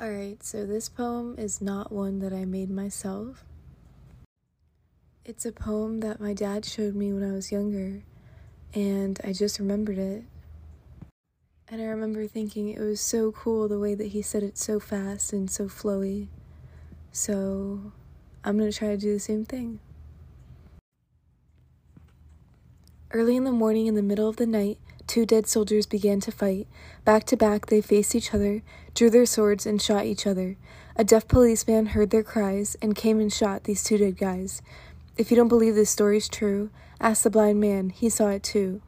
Alright, so this poem is not one that I made myself. It's a poem that my dad showed me when I was younger, and I just remembered it. And I remember thinking it was so cool the way that he said it so fast and so flowy. So I'm gonna try to do the same thing. Early in the morning, in the middle of the night, two dead soldiers began to fight. Back to back, they faced each other, drew their swords, and shot each other. A deaf policeman heard their cries and came and shot these two dead guys. If you don't believe this story's true, ask the blind man, he saw it too.